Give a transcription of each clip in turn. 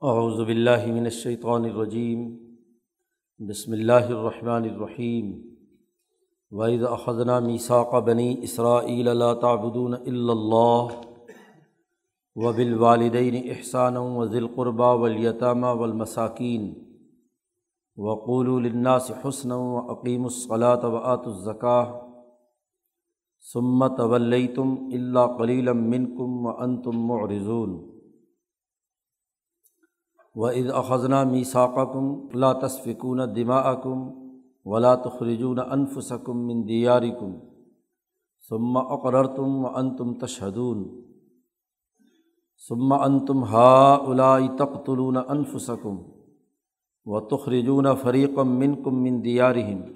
اعوذ باللہ من الشیطان الرجیم، بسم اللہ الرحمن الرحیم۔ وَإِذْ أَخَذْنَا مِيثَاقَ بَنِي إِسْرَائِيلَ لَا تَعْبُدُونَ إِلَّا اللَّهَ وَبِالْوَالِدَيْنِ إِحْسَانًا وَذِي الْقُرْبَى وَالْيَتَامَى وَالْمَسَاكِينِ۔ وَقُولُوا لِلنَّاسِ حُسْنًا وَأَقِيمُوا الصَّلَاةَ وَآتُوا الزَّكَاةَ۔ ثُمَّ تَوَلَّيْتُمْ إِلَّا قَلِيلًا مِّنكُمْ وَأَنتُم مُّعْرِضُونَ۔ وَإِذْ أَخَذْنَا مِيثَاقَكُمْ لَا تَسْفِكُونَ دِمَاءَكُمْ ولا تخرجون انفسکم من دیارکم ثم اقررتم وانتم تشہدون ثم انتم هؤلاء تقتلون انفسکم وتخرجون فريقا منكم من ديارهم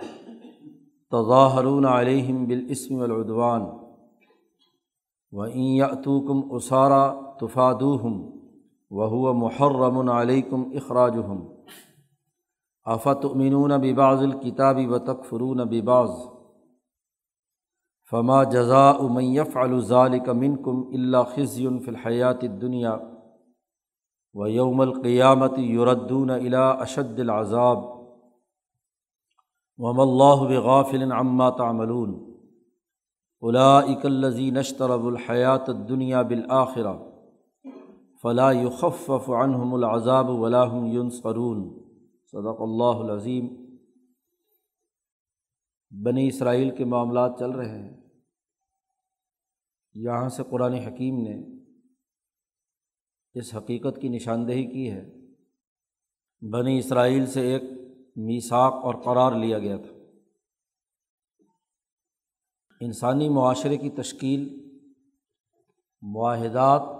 تظاهرون عليهم بالاسم والعدوان وإن يأتوكم أسارى تفادوهم وهو محرم عليكم إخراجهم آفت امنون بباز الکتابی و تکفرون بباز فما جزا امیف الظالق من کم اللہ خزی فی الحیات دنیا و یوم القیامت یردون الا اشد العذاب. وم اللہ بغافل عما تعملون. الاء الذی نشترب الحیات دنیا بالآخرہ فلاح یخف عنہم العذاب ولاحم یونسرون صدق اللہ العظیم. بنی اسرائیل کے معاملات چل رہے ہیں. یہاں سے قرآن حکیم نے اس حقیقت کی نشاندہی کی ہے. بنی اسرائیل سے ایک میساک اور قرار لیا گیا تھا. انسانی معاشرے کی تشکیل، معاہدات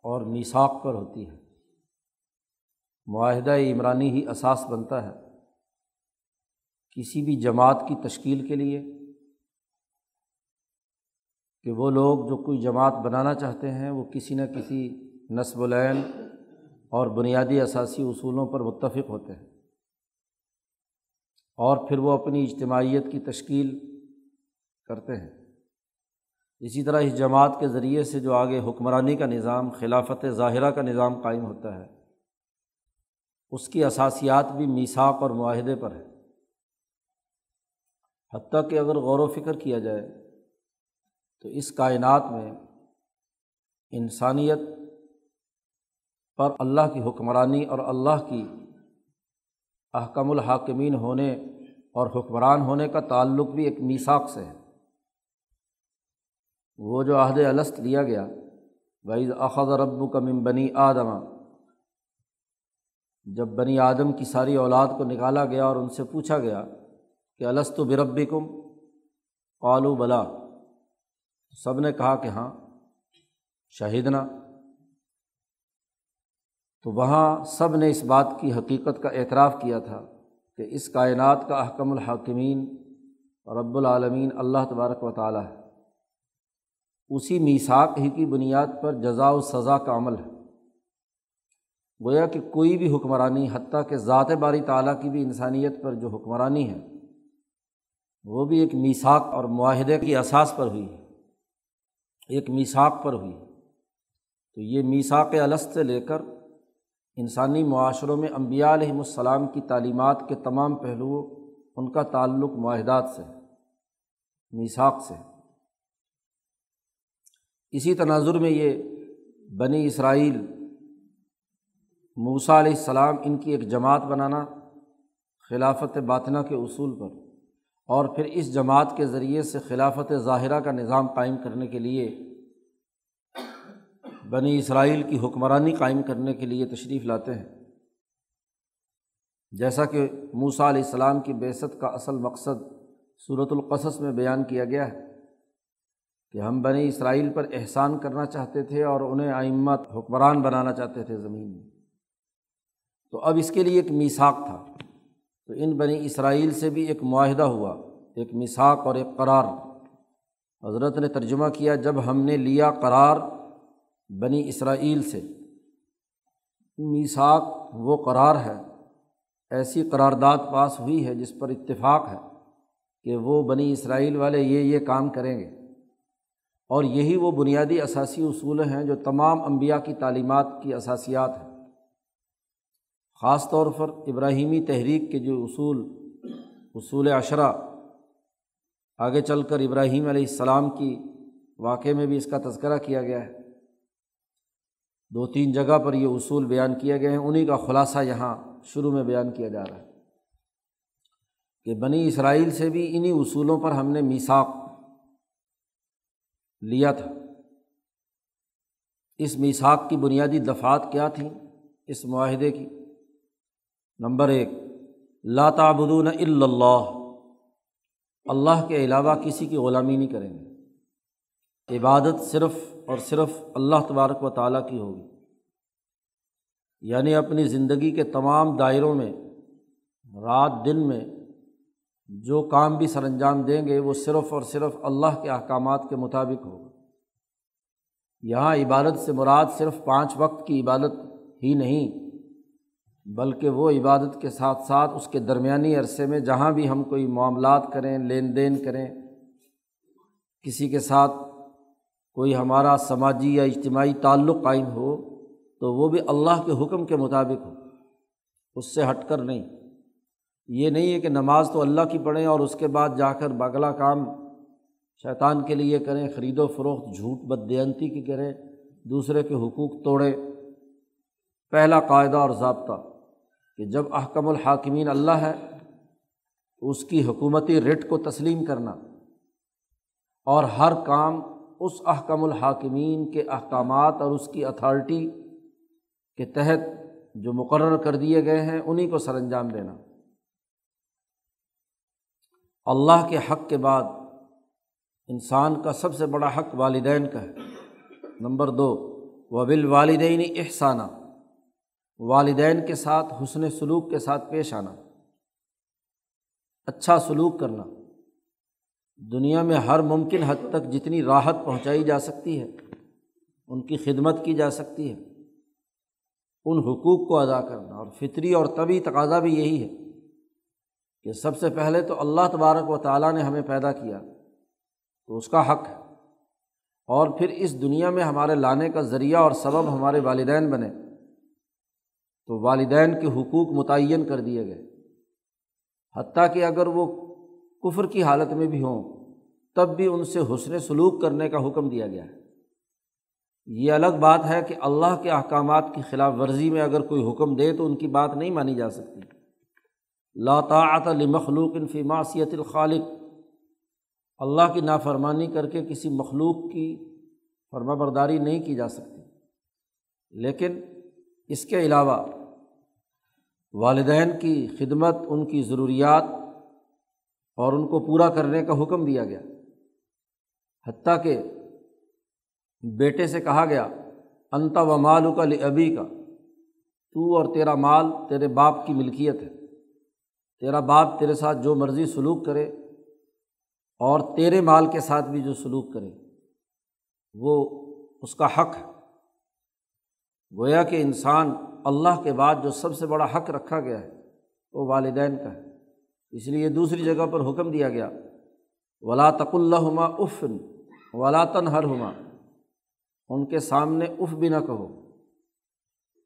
اور میساک پر ہوتی ہے۔ معاہدہ عمرانی ہی اساس بنتا ہے۔ کسی بھی جماعت کی تشکیل کے لیے کہ وہ لوگ جو کوئی جماعت بنانا چاہتے ہیں، وہ کسی نہ کسی نصب العین اور بنیادی اثاثی اصولوں پر متفق ہوتے ہیں۔ اور پھر وہ اپنی اجتماعیت کی تشکیل کرتے ہیں۔ اسی طرح اس جماعت کے ذریعے سے جو آگے حکمرانی کا نظام، خلافت ظاہرہ کا نظام قائم ہوتا ہے، اس کی اثاسیات بھی میساک اور معاہدے پر ہے حتیٰ کہ اگر غور و فکر کیا جائے تو اس کائنات میں انسانیت پر اللہ کی حکمرانی اور اللہ کی احکم الحاکمین ہونے اور حکمران ہونے کا تعلق بھی ایک میساک سے ہے۔ وہ جو عہد الست لیا گیا بعض اخذ رب کا ممبنی آدمہ جب بنی آدم کی ساری اولاد کو نکالا گیا اور ان سے پوچھا گیا کہ السط و بربی کم قالو بلا سب نے کہا کہ ہاں شہیدنا۔ تو وہاں سب نے اس بات کی حقیقت کا اعتراف کیا تھا کہ اس کائنات کا احکم الحاکمین، رب العالمین، اللہ تبارک و تعالیٰ ہے۔ اسی میساک ہی کی بنیاد پر جزا و سزا کا عمل ہے۔ گویا کہ کوئی بھی حکمرانی حتیٰ کہ ذات باری تعالیٰ کی بھی انسانیت پر جو حکمرانی ہے، وہ بھی ایک میساک اور معاہدے کی اساس پر ہوئی ہے۔ ایک میساک پر ہوئی ہے۔ تو یہ میساک الست سے لے کر انسانی معاشروں میں امبیا علیہم السلام کی تعلیمات کے تمام پہلوؤں، ان کا تعلق معاہدات سے میساک سے اسی تناظر میں یہ بنی اسرائیل موسا علیہ السلام ان کی ایک جماعت بنانا، خلافت باطنہ کے اصول پر، اور پھر اس جماعت کے ذریعے سے خلافت ظاہرہ کا نظام قائم کرنے کے لیے، بنی اسرائیل کی حکمرانی قائم کرنے کے لیے تشریف لاتے ہیں۔ جیسا کہ موسا علیہ السلام کی بیست کا اصل مقصد صورت القصص میں بیان کیا گیا ہے۔ کہ ہم بنی اسرائیل پر احسان کرنا چاہتے تھے اور انہیں آئمت حکمران بنانا چاہتے تھے زمین میں۔ تو اب اس کے لیے ایک میساک تھا۔ تو ان بنی اسرائیل سے بھی ایک معاہدہ ہوا، ایک میساک اور ایک قرار۔ حضرت نے ترجمہ کیا، جب ہم نے لیا قرار بنی اسرائیل سے۔ میساک وہ قرار ہے، ایسی قرارداد پاس ہوئی ہے جس پر اتفاق ہے کہ وہ بنی اسرائیل والے یہ یہ کام کریں گے۔ اور یہی وہ بنیادی اثاثی اصول ہیں جو تمام انبیاء کی تعلیمات کی اثاسیات ہیں۔ خاص طور پر ابراہیمی تحریک کے جو اصول اصول اشرا آگے چل کر ابراہیم علیہ السلام کی واقعے میں بھی اس کا تذکرہ کیا گیا ہے۔ دو تین جگہ پر یہ اصول بیان کیے گئے ہیں انہیں کا خلاصہ یہاں شروع میں بیان کیا جا رہا ہے۔ کہ بنی اسرائیل سے بھی انہیں اصولوں پر ہم نے میساک لیا تھا۔ اس میساک کی بنیادی دفعات کیا تھیں؟ اس معاہدے کی۔ نمبر ایک تعبدون الا اللہ۔ اللہ کے علاوہ کسی کی غلامی نہیں کریں گے۔ عبادت صرف اور صرف اللہ تبارک و تعالیٰ کی ہوگی۔ یعنی اپنی زندگی کے تمام دائروں میں، رات دن میں جو کام بھی سر انجام دیں گے وہ صرف اور صرف اللہ کے احکامات کے مطابق ہوگا۔ یہاں عبادت سے مراد صرف پانچ وقت کی عبادت ہی نہیں، بلکہ وہ عبادت کے ساتھ ساتھ اس کے درمیانی عرصے میں جہاں بھی ہم کوئی معاملات کریں، لین دین کریں، کسی کے ساتھ کوئی ہمارا سماجی یا اجتماعی تعلق قائم ہو تو وہ بھی اللہ کے حکم کے مطابق ہو، اس سے ہٹ کر نہیں۔ یہ نہیں ہے کہ نماز تو اللہ کی پڑھیں اور اس کے بعد جا کر بغلا کام شیطان کے لیے کریں، خرید و فروخت، جھوٹ بدینتی کی کریں، دوسرے کے حقوق توڑیں۔ پہلا قاعدہ اور ضابطہ کہ جب احکم الحاکمین اللہ ہے تو اس کی حکومتی رٹ کو تسلیم کرنا اور ہر کام اس احکم الحاکمین کے احکامات اور اس کی اتھارٹی کے تحت جو مقرر کر دیے گئے ہیں انہیں کو سر انجام دینا۔ اللہ کے حق کے بعد انسان کا سب سے بڑا حق والدین کا ہے۔ نمبر دو وبل والدین احسانہ والدین کے ساتھ حسن سلوک کے ساتھ پیش آنا۔ اچھا سلوک کرنا۔ دنیا میں ہر ممکن حد تک جتنی راحت پہنچائی جا سکتی ہے، ان کی خدمت کی جا سکتی ہے۔ ان حقوق کو ادا کرنا۔ اور فطری اور طبی تقاضا بھی یہی ہے۔ کہ سب سے پہلے تو اللہ تبارک و تعالیٰ نے ہمیں پیدا کیا تو اس کا حق ہے۔ اور پھر اس دنیا میں ہمارے لانے کا ذریعہ اور سبب ہمارے والدین بنے۔ تو والدین کے حقوق متعین کر دیے گئے۔ حتیٰ کہ اگر وہ کفر کی حالت میں بھی ہوں، تب بھی ان سے حسن سلوک کرنے کا حکم دیا گیا ہے۔ یہ الگ بات ہے کہ اللہ کے احکامات کی خلاف ورزی میں اگر کوئی حکم دے تو ان کی بات نہیں مانی جا سکتی۔ لطاعت المخلوق انفی معصیت الخالق۔ اللہ کی نافرمانی کر کے کسی مخلوق کی فرما برداری نہیں کی جا سکتی۔ لیکن اس کے علاوہ والدین کی خدمت، ان کی ضروریات اور ان کو پورا کرنے کا حکم دیا گیا۔ حتیٰ کہ بیٹے سے کہا گیا انتا و مالو کا ابی کا تو اور تیرا مال تیرے باپ کی ملکیت ہے۔ تیرا باپ تیرے ساتھ جو مرضی سلوک کرے اور تیرے مال کے ساتھ بھی جو سلوک کرے، وہ اس کا حق ہے۔ گویا کہ انسان اللہ کے بعد جو سب سے بڑا حق رکھا گیا ہے، وہ والدین کا ہے۔ اس لیے دوسری جگہ پر حکم دیا گیا، ولا تق اللہ عفن ولا تن ہر ہما ان کے سامنے اف بھی نہ کہو،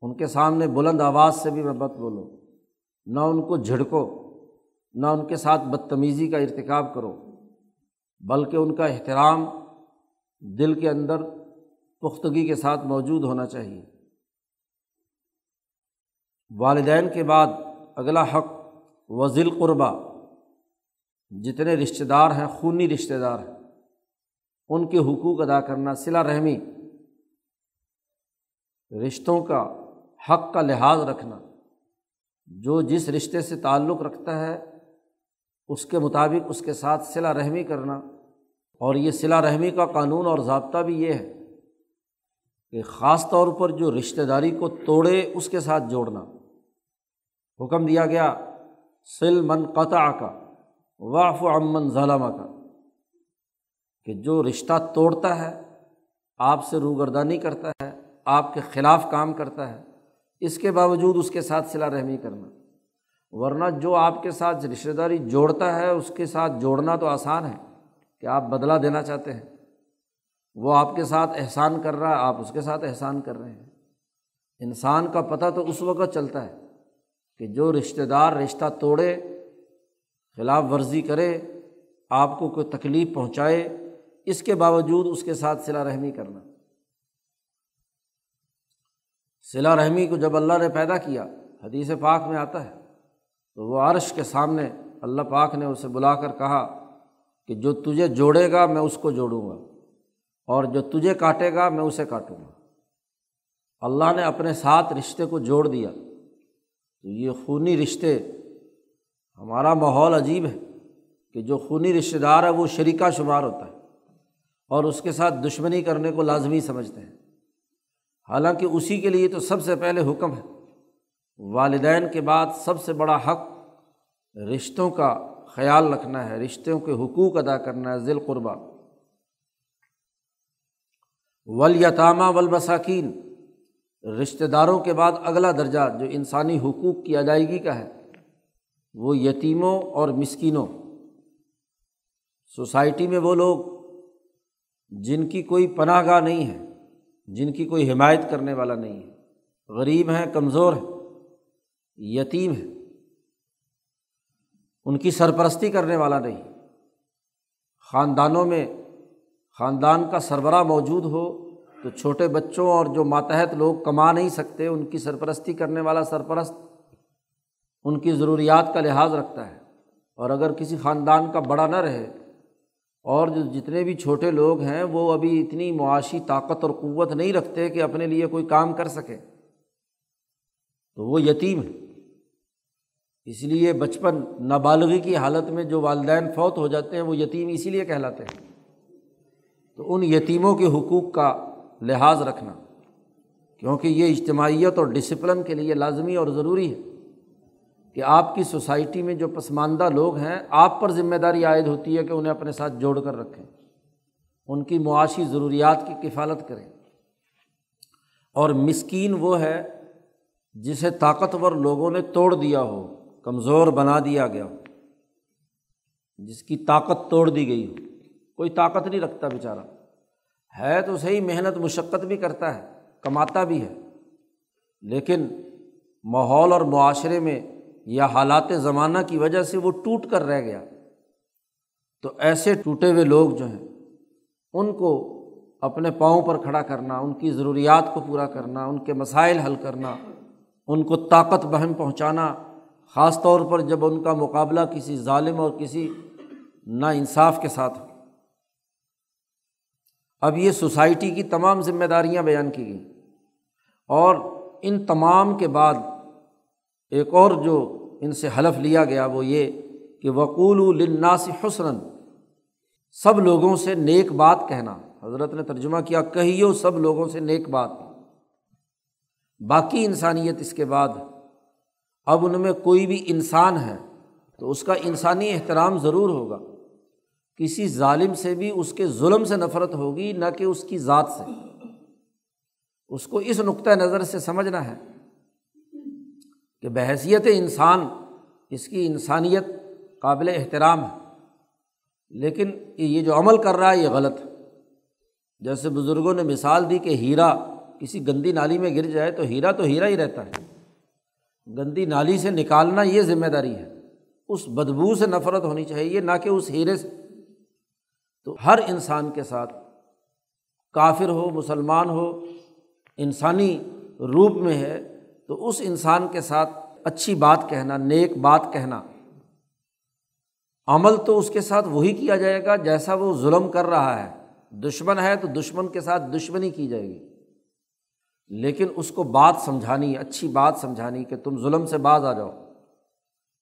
ان کے سامنے بلند آواز سے بھی میں بت بولو، نہ ان کو جھڑکو۔ نہ ان کے ساتھ بدتمیزی کا ارتکاب کرو، بلکہ ان کا احترام دل کے اندر پختگی کے ساتھ موجود ہونا چاہیے۔ والدین کے بعد اگلا حق وزیل قربا جتنے رشتہ دار ہیں، خونی رشتہ دار ہیں، ان کے حقوق ادا کرنا صلا رحمی۔ رشتوں کا حق کا لحاظ رکھنا۔ جو جس رشتے سے تعلق رکھتا ہے اس کے مطابق اس کے ساتھ صلا رحمی کرنا۔ اور یہ صلا رحمی کا قانون اور ضابطہ بھی یہ ہے کہ خاص طور پر جو رشتہ داری کو توڑے اس کے ساتھ جوڑنا۔ حکم دیا گیا سل من قطع کا واف و امن ظالمہ کا کہ جو رشتہ توڑتا ہے، آپ سے روگردانی کرتا ہے، آپ کے خلاف کام کرتا ہے، اس کے باوجود اس کے ساتھ صلا رحمی کرنا۔ ورنہ جو آپ کے ساتھ رشتہ داری جوڑتا ہے، اس کے ساتھ جوڑنا تو آسان ہے کہ آپ بدلہ دینا چاہتے ہیں۔ وہ آپ کے ساتھ احسان کر رہا ہے، آپ اس کے ساتھ احسان کر رہے ہیں۔ انسان کا پتہ تو اس وقت چلتا ہے کہ جو رشتہ دار رشتہ توڑے، خلاف ورزی کرے، آپ کو کوئی تکلیف پہنچائے، اس کے باوجود اس کے ساتھ صلا رحمی کرنا۔ صلا رحمی کو جب اللہ نے پیدا کیا، حدیث پاک میں آتا ہے۔ تو وہ عرش کے سامنے اللہ پاک نے اسے بلا کر کہا کہ جو تجھے جوڑے گا میں اس کو جوڑوں گا، اور جو تجھے کاٹے گا میں اسے کاٹوں گا۔ اللہ نے اپنے ساتھ رشتے کو جوڑ دیا۔ تو یہ خونی رشتے ہمارا ماحول عجیب ہے کہ جو خونی رشتہ دار ہے وہ شریکہ شمار ہوتا ہے اور اس کے ساتھ دشمنی کرنے کو لازمی سمجھتے ہیں۔ حالانکہ اسی کے لیے تو سب سے پہلے حکم ہے۔ والدین کے بعد سب سے بڑا حق رشتوں کا خیال رکھنا ہے، رشتوں کے حقوق ادا کرنا ہے ذیل قربہ ولیتامہ ولبساکین رشتہ داروں کے بعد اگلا درجہ جو انسانی حقوق کی ادائیگی کا ہے، وہ یتیموں اور مسکینوں۔ سوسائٹی میں وہ لوگ جن کی کوئی پناہ گاہ نہیں ہے، جن کی کوئی حمایت کرنے والا نہیں ہے۔ غریب ہیں، کمزور ہیں۔ یتیم ہیں ان کی سرپرستی کرنے والا نہیں۔ خاندانوں میں خاندان کا سربراہ موجود ہو تو چھوٹے بچوں اور جو ماتحت لوگ کما نہیں سکتے، ان کی سرپرستی کرنے والا سرپرست ان کی ضروریات کا لحاظ رکھتا ہے۔ اور اگر کسی خاندان کا بڑا نہ رہے اور جو جتنے بھی چھوٹے لوگ ہیں، وہ ابھی اتنی معاشی طاقت اور قوت نہیں رکھتے کہ اپنے لیے کوئی کام کر سکے، تو وہ یتیم ہے۔ اس لیے بچپن نابالغی کی حالت میں جو والدین فوت ہو جاتے ہیں وہ یتیم اسی لیے کہلاتے ہیں۔ تو ان یتیموں کے حقوق کا لحاظ رکھنا، کیونکہ یہ اجتماعیت اور ڈسپلن کے لیے لازمی اور ضروری ہے کہ آپ کی سوسائٹی میں جو پسماندہ لوگ ہیں، آپ پر ذمہ داری عائد ہوتی ہے کہ انہیں اپنے ساتھ جوڑ کر رکھیں۔ ان کی معاشی ضروریات کی کفالت کریں۔ اور مسکین وہ ہے جسے طاقتور لوگوں نے توڑ دیا ہو۔ کمزور بنا دیا گیا ہو، جس کی طاقت توڑ دی گئی ہو۔ کوئی طاقت نہیں رکھتا بیچارہ۔ ہے تو صحیح، محنت مشقت بھی کرتا ہے، کماتا بھی ہے۔ لیکن ماحول اور معاشرے میں یا حالات زمانہ کی وجہ سے وہ ٹوٹ کر رہ گیا۔ تو ایسے ٹوٹے ہوئے لوگ جو ہیں، ان کو اپنے پاؤں پر کھڑا کرنا، ان کی ضروریات کو پورا کرنا، ان کے مسائل حل کرنا، ان کو طاقت بہم پہنچانا خاص طور پر جب ان کا مقابلہ کسی ظالم اور کسی نا انصاف کے ساتھ ہو۔ اب یہ سوسائٹی کی تمام ذمہ داریاں بیان کی گئیں۔ اور ان تمام کے بعد ایک اور جو ان سے حلف لیا گیا وہ یہ کہ وقول الناس حسن سب لوگوں سے نیک بات کہنا۔ حضرت نے ترجمہ کیا، کہیو سب لوگوں سے نیک بات۔ باقی انسانیت اس کے بعد اب ان میں کوئی بھی انسان ہے تو اس کا انسانی احترام ضرور ہوگا۔ کسی ظالم سے بھی اس کے ظلم سے نفرت ہوگی، نہ کہ اس کی ذات سے۔ اس کو اس نقطۂ نظر سے سمجھنا ہے کہ بحثیت انسان، اس کی انسانیت قابل احترام ہے۔ لیکن یہ جو عمل کر رہا ہے، یہ غلط ہے۔ جیسے بزرگوں نے مثال دی کہ ہیرا کسی گندی نالی میں گر جائے تو ہیرا تو ہیرا ہی رہتا ہے۔ گندی نالی سے نکالنا یہ ذمہ داری ہے۔ اس بدبو سے نفرت ہونی چاہیے، نہ کہ اس ہیرے سے۔ تو ہر انسان کے ساتھ کافر ہو، مسلمان ہو، انسانی روپ میں ہے، تو اس انسان کے ساتھ اچھی بات کہنا، نیک بات کہنا۔ عمل تو اس کے ساتھ وہی کیا جائے گا جیسا وہ ظلم کر رہا ہے۔ دشمن ہے تو دشمن کے ساتھ دشمنی کی جائے گی۔ لیکن اس کو بات سمجھانی، اچھی بات سمجھانی کہ تم ظلم سے باز آ جاؤ۔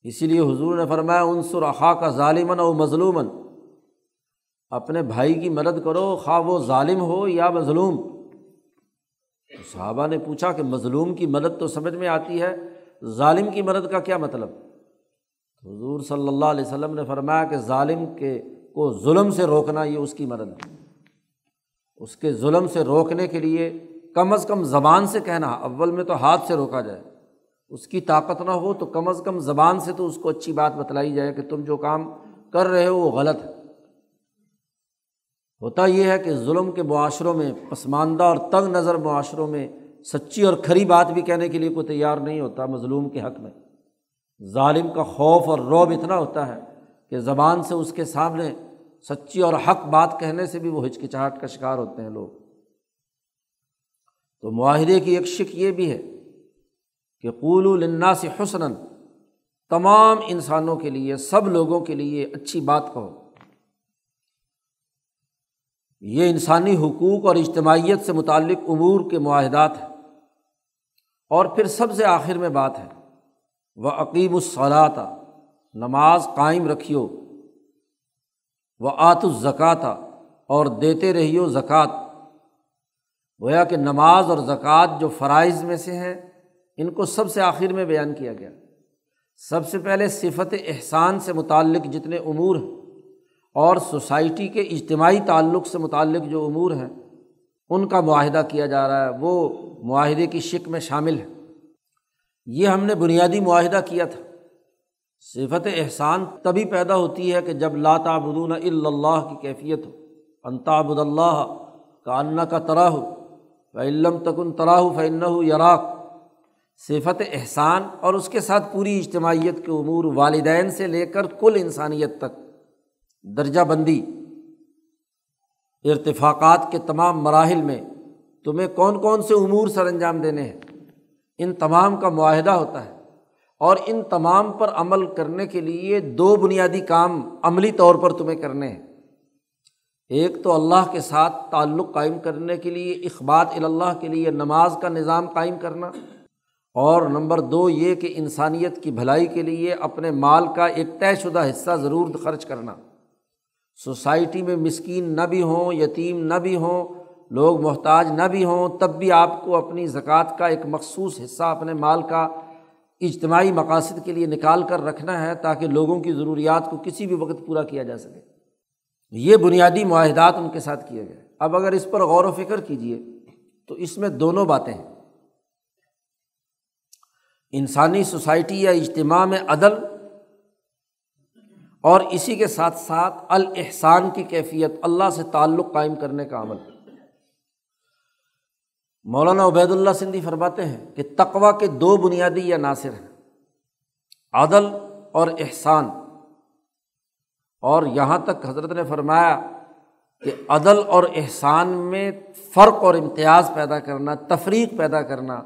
اسی لیے حضور نے فرمایا عنصر خواہ کا ظالمن اور مظلومن اپنے بھائی کی مدد کرو، خواہ وہ ظالم ہو یا مظلوم۔ صحابہ نے پوچھا کہ مظلوم کی مدد تو سمجھ میں آتی ہے، ظالم کی مدد کا کیا مطلب؟ حضور صلی اللہ علیہ وسلم نے فرمایا کہ ظالم کے کو ظلم سے روکنا یہ اس کی مدد ہے۔ اس کے ظلم سے روکنے کے لیے کم از کم زبان سے کہنا، اول میں تو ہاتھ سے روکا جائے۔ اس کی طاقت نہ ہو تو کم از کم زبان سے تو اس کو اچھی بات بتلائی جائے کہ تم جو کام کر رہے ہو وہ غلط ہے۔ ہوتا یہ ہے کہ ظلم کے معاشروں میں پسماندہ اور تنگ نظر معاشروں میں سچی اور کھری بات بھی کہنے کے لیے کوئی تیار نہیں ہوتا مظلوم کے حق میں۔ ظالم کا خوف اور روب اتنا ہوتا ہے کہ زبان سے اس کے سامنے سچی اور حق بات کہنے سے بھی وہ ہچکچاہٹ کا شکار ہوتے ہیں لوگ۔ تو معاہدے کی ایک شک یہ بھی ہے کہ قول النا سے حسن تمام انسانوں کے لیے، سب لوگوں کے لیے اچھی بات کہو۔ یہ انسانی حقوق اور اجتماعیت سے متعلق امور کے معاہدات ہیں۔ اور پھر سب سے آخر میں بات ہے وہ عقیم الصلاطہ نماز قائم رکھیو۔ وہ آت الزکاتہ اور دیتے رہیو زکوٰۃ۔ گویا کہ نماز اور زکوٰۃ جو فرائض میں سے ہیں، ان کو سب سے آخر میں بیان کیا گیا۔ سب سے پہلے صفت احسان سے متعلق جتنے امور ہیں اور سوسائٹی کے اجتماعی تعلق سے متعلق جو امور ہیں، ان کا معاہدہ کیا جا رہا ہے۔ وہ معاہدے کی شک میں شامل ہے یہ ہم نے بنیادی معاہدہ کیا تھا۔ صفت احسان تبھی پیدا ہوتی ہے کہ جب تعبدون اللہ کی کیفیت ہو۔ انتابد اللہ کا انا کا ترا ہو۔ فعلم تکن تراہ فن یراک صفت احسان اور اس کے ساتھ پوری اجتماعیت کے امور والدین سے لے کر کل انسانیت تک۔ درجہ بندی۔ ارتفاقات کے تمام مراحل میں تمہیں کون کون سے امور سر انجام دینے ہیں؟ ان تمام کا معاہدہ ہوتا ہے۔ اور ان تمام پر عمل کرنے کے لیے دو بنیادی کام عملی طور پر تمہیں کرنے ہیں۔ ایک تو اللہ کے ساتھ تعلق قائم کرنے کے لیے اخبات اللہ کے لیے نماز کا نظام قائم کرنا اور نمبر دو یہ کہ انسانیت کی بھلائی کے لیے اپنے مال کا ایک طے شدہ حصہ ضرور خرچ کرنا سوسائٹی میں مسکین نہ بھی ہوں، یتیم نہ بھی ہوں، لوگ محتاج نہ بھی ہوں، تب بھی آپ کو اپنی زکوٰۃ کا ایک مخصوص حصہ اپنے مال کا اجتماعی مقاصد کے لیے نکال کر رکھنا ہے تاکہ لوگوں کی ضروریات کو کسی بھی وقت پورا کیا جا سکے۔ یہ بنیادی معاہدات ان کے ساتھ کیے گئے۔ اب اگر اس پر غور و فکر کیجیے تو اس میں دونوں باتیں ہیں۔ انسانی سوسائٹی یا اجتماع میں عدل اور اسی کے ساتھ ساتھ الحسان کی کیفیت، اللہ سے تعلق قائم کرنے کا عمل۔ مولانا عبید اللہ سندھی فرماتے ہیں کہ تقوا کے دو بنیادی یا ناصر ہیں، عدل اور احسان۔ اور یہاں تک حضرت نے فرمایا کہ عدل اور احسان میں فرق اور امتیاز پیدا کرنا، تفریق پیدا کرنا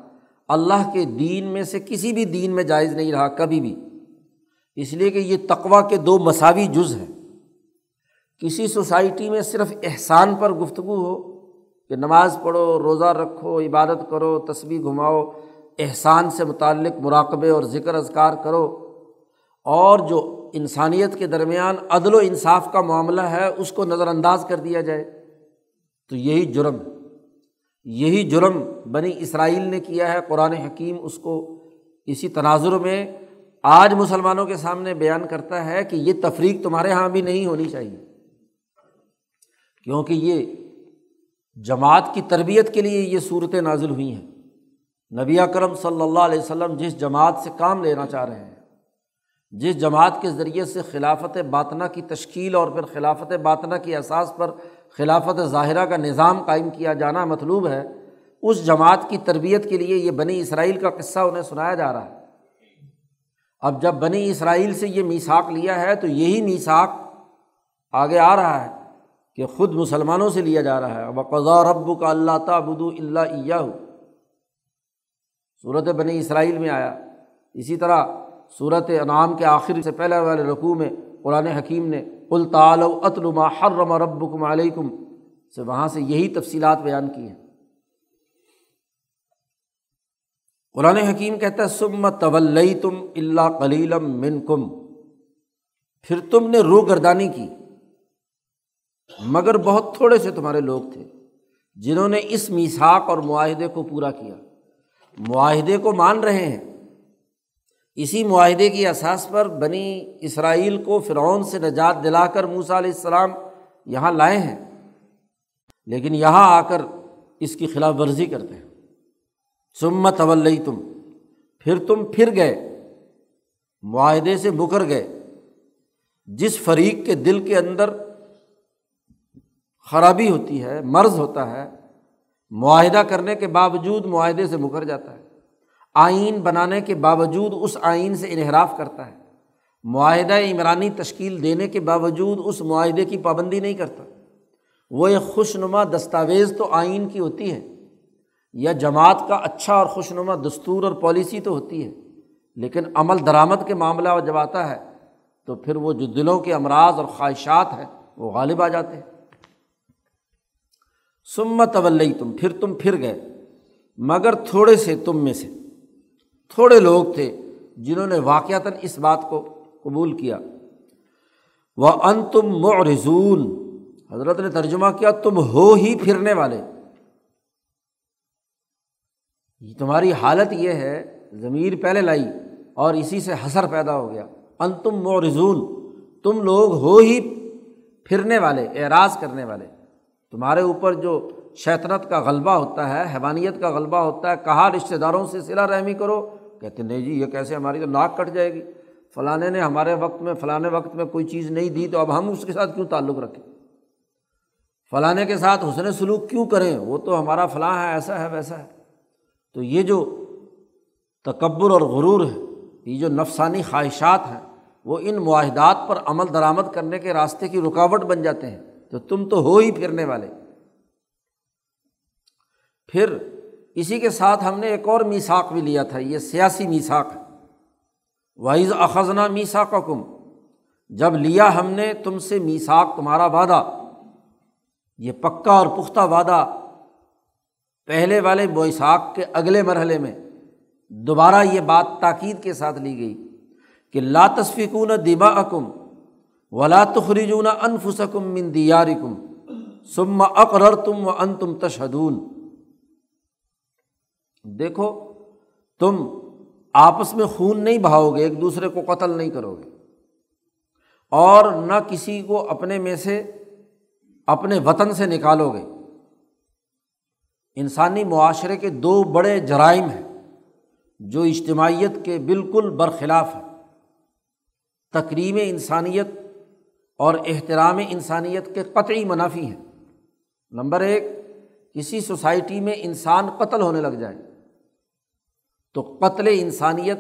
اللہ کے دین میں سے کسی بھی دین میں جائز نہیں رہا، کبھی بھی۔ اس لیے کہ یہ تقوا کے دو مساوی جز ہیں۔ کسی سوسائٹی میں صرف احسان پر گفتگو ہو کہ نماز پڑھو، روزہ رکھو، عبادت کرو تصویر گھماؤ، احسان سے متعلق مراقبے اور ذکر اذکار کرو، اور جو انسانیت کے درمیان عدل و انصاف کا معاملہ ہے، اس کو نظر انداز کر دیا جائے۔ تو یہی جرم یہی جرم بنی اسرائیل نے کیا ہے، قرآن حکیم اس کو اسی تناظر میں آج مسلمانوں کے سامنے بیان کرتا ہے کہ یہ تفریق تمہارے یہاں بھی نہیں ہونی چاہیے۔ کیونکہ یہ جماعت کی تربیت کے لیے یہ صورتیں نازل ہوئی ہیں۔ نبی اکرم صلی اللہ علیہ وسلم جس جماعت سے کام لینا چاہ رہے ہیں جس جماعت کے ذریعے سے خلافت باطنہ کی تشکیل اور پھر خلافت باطنہ کی احساس پر خلافت ظاہرہ کا نظام قائم کیا جانا مطلوب ہے، اس جماعت کی تربیت کے لیے یہ بنی اسرائیل کا قصہ انہیں سنایا جا رہا ہے۔ اب جب بنی اسرائیل سے یہ میساک لیا ہے تو یہی میساک آگے آ رہا ہے کہ خود مسلمانوں سے لیا جا رہا ہے۔ بقضا رب کا اللہ تعبد اللہ ہو صورت بنی اسرائیل میں آیا۔ اسی طرح صورت انعام کے آخر سے پہلے والے رقوع میں قرآن حکیم نے الطال الطلما حرم ربکم علیکم سے وہاں سے یہی تفصیلات بیان کی ہیں۔ قرآن حکیم کہتا ہے سم طول تم اللہ کلیلم من کم پھر تم نے روح گردانی کی، مگر بہت تھوڑے سے تمہارے لوگ تھے جنہوں نے اس میساک اور معاہدے کو پورا کیا۔ معاہدے کو مان رہے ہیں۔ اسی معاہدے کی اساس پر بنی اسرائیل کو فرعون سے نجات دلا کر موسا علیہ السلام یہاں لائے ہیں۔ لیکن یہاں آ کر اس کی خلاف ورزی کرتے ہیں۔ سمت اول تم پھر تم پھر گئے، معاہدے سے مکر گئے۔ جس فریق کے دل کے اندر خرابی ہوتی ہے، مرض ہوتا ہے، معاہدہ کرنے کے باوجود معاہدے سے مکر جاتا ہے۔ آئین بنانے کے باوجود اس آئین سے انحراف کرتا ہے۔ معاہدہ عمرانی تشکیل دینے کے باوجود اس معاہدے کی پابندی نہیں کرتا۔ وہ ایک خوش نما دستاویز تو آئین کی ہوتی ہے۔ یا جماعت کا اچھا اور خوش نما دستور اور پالیسی تو ہوتی ہے۔ لیکن عمل درآمد کے معاملہ جب آتا ہے، تو پھر وہ جو دلوں کے امراض اور خواہشات ہیں، وہ غالب آ جاتے ہیں۔ سمت طول تم پھر تم پھر گئے۔ مگر تھوڑے سے تم میں سے۔ تھوڑے لوگ تھے جنہوں نے واقعتاً اس بات کو قبول کیا۔ وہ ان تم معرزون حضرت نے ترجمہ کیا، تم ہو ہی پھرنے والے۔ تمہاری حالت یہ ہے، ضمیر پہلے لائی اور اسی سے حسر پیدا ہو گیا۔ ان تم معرزون تم لوگ ہو ہی پھرنے والے، اعراض کرنے والے۔ تمہارے اوپر جو شیطنت کا غلبہ ہوتا ہے، حیوانیت کا غلبہ ہوتا ہے، کہا رشتے داروں سے صلا رحمی کرو، کہتے نہیں جی یہ کیسے ہماری تو ناک کٹ جائے گی۔ فلاں نے ہمارے وقت میں فلاں وقت میں کوئی چیز نہیں دی، تو اب ہم اس کے ساتھ کیوں تعلق رکھیں؟ فلاں کے ساتھ حسن سلوک کیوں کریں؟ وہ تو ہمارا فلاں ہے، ایسا ہے، ویسا ہے۔ تو یہ جو تکبر اور غرور ہے، یہ جو نفسانی خواہشات ہیں، وہ ان معاہدات پر عمل درآمد کرنے کے راستے کی رکاوٹ بن جاتے ہیں۔ تو تم تو ہو ہی پھرنے والے۔ پھر اسی کے ساتھ ہم نے ایک اور میساک بھی لیا تھا، یہ سیاسی میساک ہے۔ وائز اخذنا میسا کا کم جب لیا ہم نے تم سے میساک تمہارا وعدہ۔ یہ پکا اور پختہ وعدہ پہلے والے بوئساک کے اگلے مرحلے میں دوبارہ یہ بات تاکید کے ساتھ لی گئی کہ لا تصفیکون دبا اکم ولا تخریجون انفسکم من دیارکم ثم اقرر تم و ان تم تشہدون۔ دیکھو، تم آپس میں خون نہیں بہاؤ گے، ایک دوسرے کو قتل نہیں کرو گے۔ اور نہ کسی کو اپنے میں سے، اپنے وطن سے نکالو گے۔ انسانی معاشرے کے دو بڑے جرائم ہیں، جو اجتماعیت کے بالکل برخلاف ہیں۔ تقریم انسانیت اور احترام انسانیت کے قطعی منافی ہیں۔ نمبر ایک، کسی سوسائٹی میں انسان قتل ہونے لگ جائے۔ تو قتل انسانیت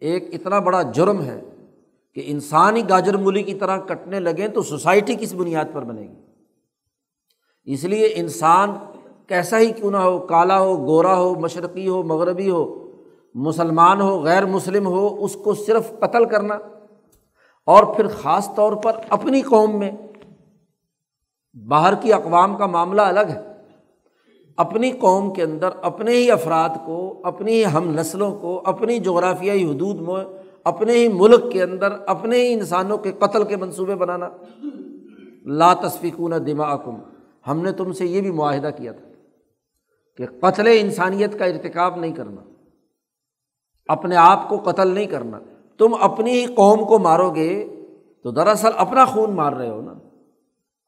ایک اتنا بڑا جرم ہے کہ انسانی گاجر مولی کی طرح کٹنے لگیں تو سوسائٹی کس بنیاد پر بنے گی؟ اس لیے انسان کیسا ہی کیوں نہ ہو، کالا ہو، گورا ہو، مشرقی ہو، مغربی ہو، مسلمان ہو، غیر مسلم ہو، اس کو صرف قتل کرنا اور پھر خاص طور پر اپنی قوم میں باہر کی اقوام کا معاملہ الگ ہے۔ اپنی قوم کے اندر، اپنے ہی افراد کو، اپنی ہی ہم نسلوں کو، اپنی جغرافیائی حدود میں، اپنے ہی ملک کے اندر، اپنے ہی انسانوں کے قتل کے منصوبے بنانا۔ لا تصفیقون دماغم ہم نے تم سے یہ بھی معاہدہ کیا تھا کہ قتل انسانیت کا ارتکاب نہیں کرنا۔ اپنے آپ کو قتل نہیں کرنا۔ تم اپنی ہی قوم کو مارو گے تو دراصل اپنا خون مار رہے ہو نا۔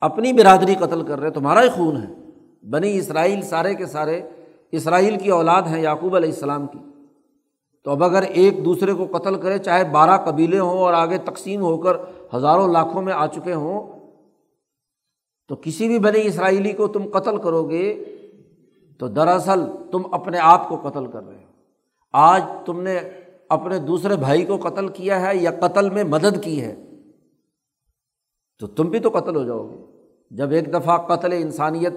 اپنی برادری قتل کر رہے تمہارا ہی خون ہے۔ بنی اسرائیل سارے کے سارے اسرائیل کی اولاد ہیں یعقوب علیہ السلام کی۔ تو اب اگر ایک دوسرے کو قتل کرے، چاہے بارہ قبیلے ہوں اور آگے تقسیم ہو کر ہزاروں لاکھوں میں آ چکے ہوں، تو کسی بھی بنی اسرائیلی کو تم قتل کرو گے تو دراصل تم اپنے آپ کو قتل کر رہے ہو۔ آج تم نے اپنے دوسرے بھائی کو قتل کیا ہے یا قتل میں مدد کی ہے، تو تم بھی تو قتل ہو جاؤ گے۔ جب ایک دفعہ قتل انسانیت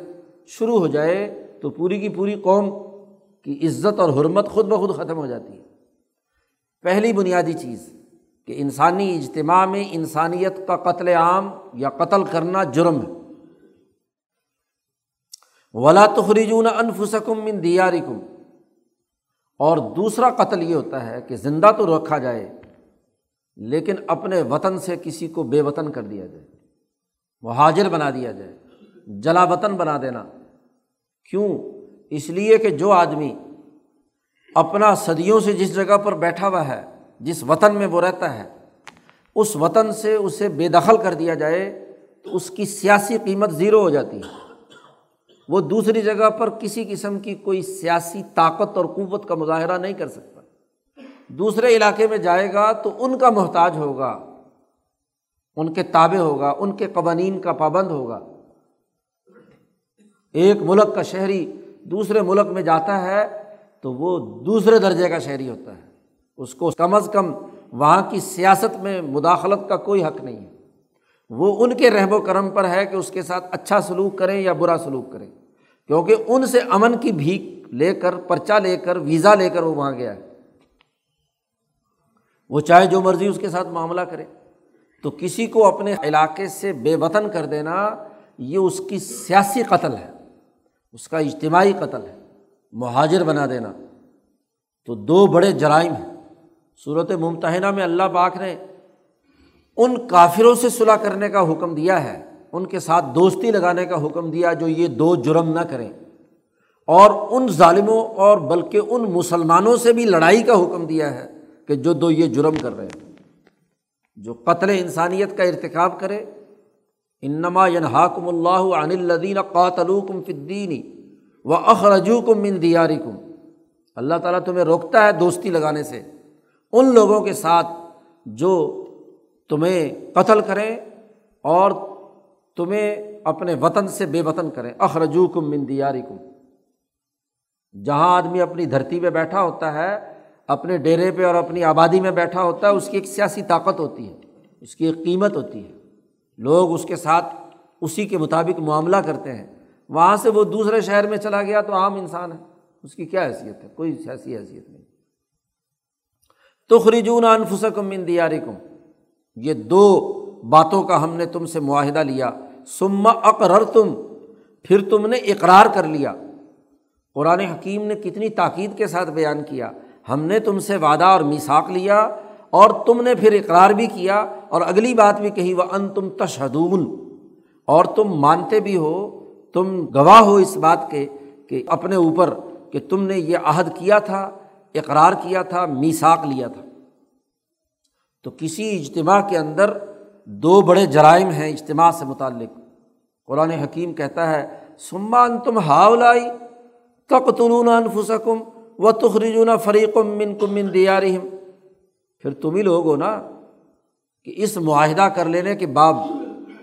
شروع ہو جائے تو پوری کی پوری قوم کی عزت اور حرمت خود بخود ختم ہو جاتی ہے۔ پہلی بنیادی چیز کہ انسانی اجتماع میں انسانیت کا قتل عام یا قتل کرنا جرم ہے۔ ولا تخریجون انفسکم من دیارکم اور دوسرا قتل یہ ہوتا ہے کہ زندہ تو رکھا جائے، لیکن اپنے وطن سے کسی کو بے وطن کر دیا جائے۔ وہ حاجر بنا دیا جائے، جلا وطن بنا دینا۔ کیوں؟ اس لیے کہ جو آدمی اپنا صدیوں سے جس جگہ پر بیٹھا ہوا ہے، جس وطن میں وہ رہتا ہے، اس وطن سے اسے بے دخل کر دیا جائے، تو اس کی سیاسی قیمت زیرو ہو جاتی ہے۔ وہ دوسری جگہ پر کسی قسم کی کوئی سیاسی طاقت اور قوت کا مظاہرہ نہیں کر سکتا۔ دوسرے علاقے میں جائے گا تو ان کا محتاج ہوگا، ان کے تابع ہوگا، ان کے قوانین کا پابند ہوگا۔ ایک ملک کا شہری دوسرے ملک میں جاتا ہے تو وہ دوسرے درجے کا شہری ہوتا ہے۔ اس کو کم از کم وہاں کی سیاست میں مداخلت کا کوئی حق نہیں ہے۔ وہ ان کے رحم و کرم پر ہے کہ اس کے ساتھ اچھا سلوک کریں یا برا سلوک کریں۔ کیونکہ ان سے امن کی بھیک لے کر، پرچہ لے کر، ویزا لے کر وہ وہاں گیا ہے۔ وہ چاہے جو مرضی اس کے ساتھ معاملہ کرے۔ تو کسی کو اپنے علاقے سے بے وطن کر دینا، یہ اس کی سیاسی قتل ہے۔ اس کا اجتماعی قتل ہے، مہاجر بنا دینا۔ تو دو بڑے جرائم ہیں۔ صورت ممتحنہ میں اللہ پاک نے ان کافروں سے صلاح کرنے کا حکم دیا ہے، ان کے ساتھ دوستی لگانے کا حکم دیا جو یہ دو جرم نہ کریں۔ اور ان ظالموں اور بلکہ ان مسلمانوں سے بھی لڑائی کا حکم دیا ہے کہ جو دو یہ جرم کر رہے ہیں۔ جو قتل انسانیت کا ارتکاب کرے انما ینحاکم اللہ عن الدین قاتلوکم فدینی و اخرجو کم من دیاری اللہ تعالیٰ تمہیں روکتا ہے دوستی لگانے سے۔ ان لوگوں کے ساتھ جو تمہیں قتل کریں اور تمہیں اپنے وطن سے بے وطن کریں۔ اخرجو کم من دیاری کم جہاں آدمی اپنی دھرتی پہ بیٹھا ہوتا ہے، اپنے ڈیرے پہ اور اپنی آبادی میں بیٹھا ہوتا ہے، اس کی ایک سیاسی طاقت ہوتی ہے، اس کی ایک قیمت ہوتی ہے۔ لوگ اس کے ساتھ اسی کے مطابق معاملہ کرتے ہیں۔ وہاں سے وہ دوسرے شہر میں چلا گیا تو عام انسان ہے۔ اس کی کیا حیثیت ہے؟ کوئی سیاسی حیثیت نہیں۔ تو خریجون انفسکم من دیارکم۔ یہ دو باتوں کا ہم نے تم سے معاہدہ لیا۔ سما اقرر تم پھر تم نے اقرار کر لیا۔ قرآن حکیم نے کتنی تاکید کے ساتھ بیان کیا۔ ہم نے تم سے وعدہ اور میساک لیا۔ اور تم نے پھر اقرار بھی کیا اور اگلی بات بھی کہی وہ ان تم تشہدون اور تم مانتے بھی ہو، تم گواہ ہو اس بات کے کہ اپنے اوپر کہ تم نے یہ عہد کیا تھا، اقرار کیا تھا میساک لیا تھا۔ تو کسی اجتماع کے اندر دو بڑے جرائم ہیں اجتماع سے متعلق۔ قرآن حکیم کہتا ہے سمان تم ہاؤلائی تقتلون انفسکم و تخرجون فریقم من کم من دیارہم پھر تم ہی لوگ ہو نا کہ اس معاہدہ کر لینے کے بعد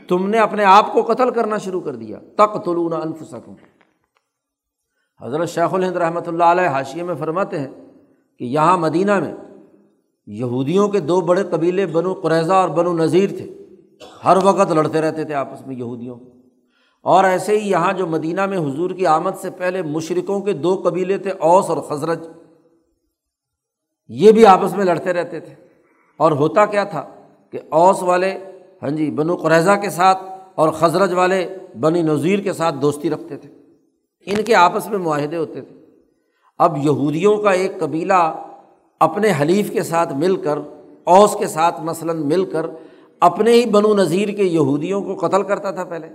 تم نے اپنے آپ کو قتل کرنا شروع کر دیا۔ تق تلون انفسکم۔ حضرت شیخ الہند رحمۃ اللہ علیہ حاشیے میں فرماتے ہیں کہ یہاں مدینہ میں یہودیوں کے دو بڑے قبیلے بنو قریضہ اور بنو نذیر تھے۔ ہر وقت لڑتے رہتے تھے آپس میں یہودیوں۔ اور ایسے ہی یہاں جو مدینہ میں حضور کی آمد سے پہلے مشرقوں کے دو قبیلے تھے، اوس اور خزرج۔ یہ بھی آپس میں لڑتے رہتے تھے۔ اور ہوتا کیا تھا کہ اوس والے ہاں جی بنو قریضہ کے ساتھ اور خزرج والے بنی نذیر کے ساتھ دوستی رکھتے تھے۔ ان کے آپس میں معاہدے ہوتے تھے۔ اب یہودیوں کا ایک قبیلہ اپنے حلیف کے ساتھ مل کر، اوس کے ساتھ مثلاً مل کر اپنے ہی بنو نذیر کے یہودیوں کو قتل کرتا تھا پہلے۔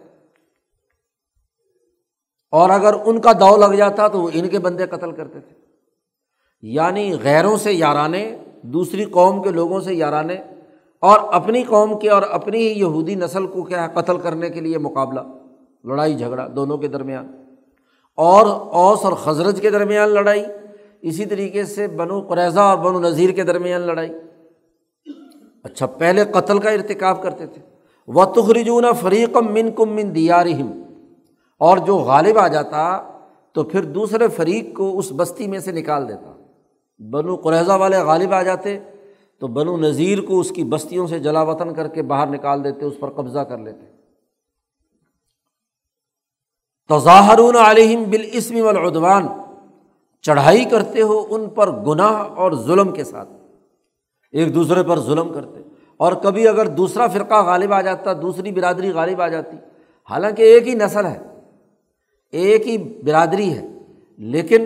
اور اگر ان کا دو لگ جاتا تو وہ ان کے بندے قتل کرتے تھے۔ یعنی غیروں سے یارانے، دوسری قوم کے لوگوں سے یارانے اور اپنی قوم کے اور اپنی ہی یہودی نسل کو کیا ہے، قتل کرنے کے لیے مقابلہ، لڑائی جھگڑا دونوں کے درمیان۔ اور اوس اور خزرج کے درمیان لڑائی، اسی طریقے سے بنو قریضہ اور بنو نذیر کے درمیان لڑائی۔ اچھا پہلے قتل کا ارتکاب کرتے تھے۔ و تخرجون فریقم من کم من دیارہم اور جو غالب آ جاتا تو پھر دوسرے فریق کو اس بستی میں سے نکال دیتا۔ بنو قریضہ والے غالب آ جاتے، تو بنو نذیر کو اس کی بستیوں سے جلا وطن کر کے باہر نکال دیتے، اس پر قبضہ کر لیتے۔ تو ظاہرون علیہم بالاسم والعدوان، چڑھائی کرتے ہو ان پر گناہ اور ظلم کے ساتھ۔ ایک دوسرے پر ظلم کرتے۔ اور کبھی اگر دوسرا فرقہ غالب آ جاتا، دوسری برادری غالب آ جاتی، حالانکہ ایک ہی نسل ہے، ایک ہی برادری ہے، لیکن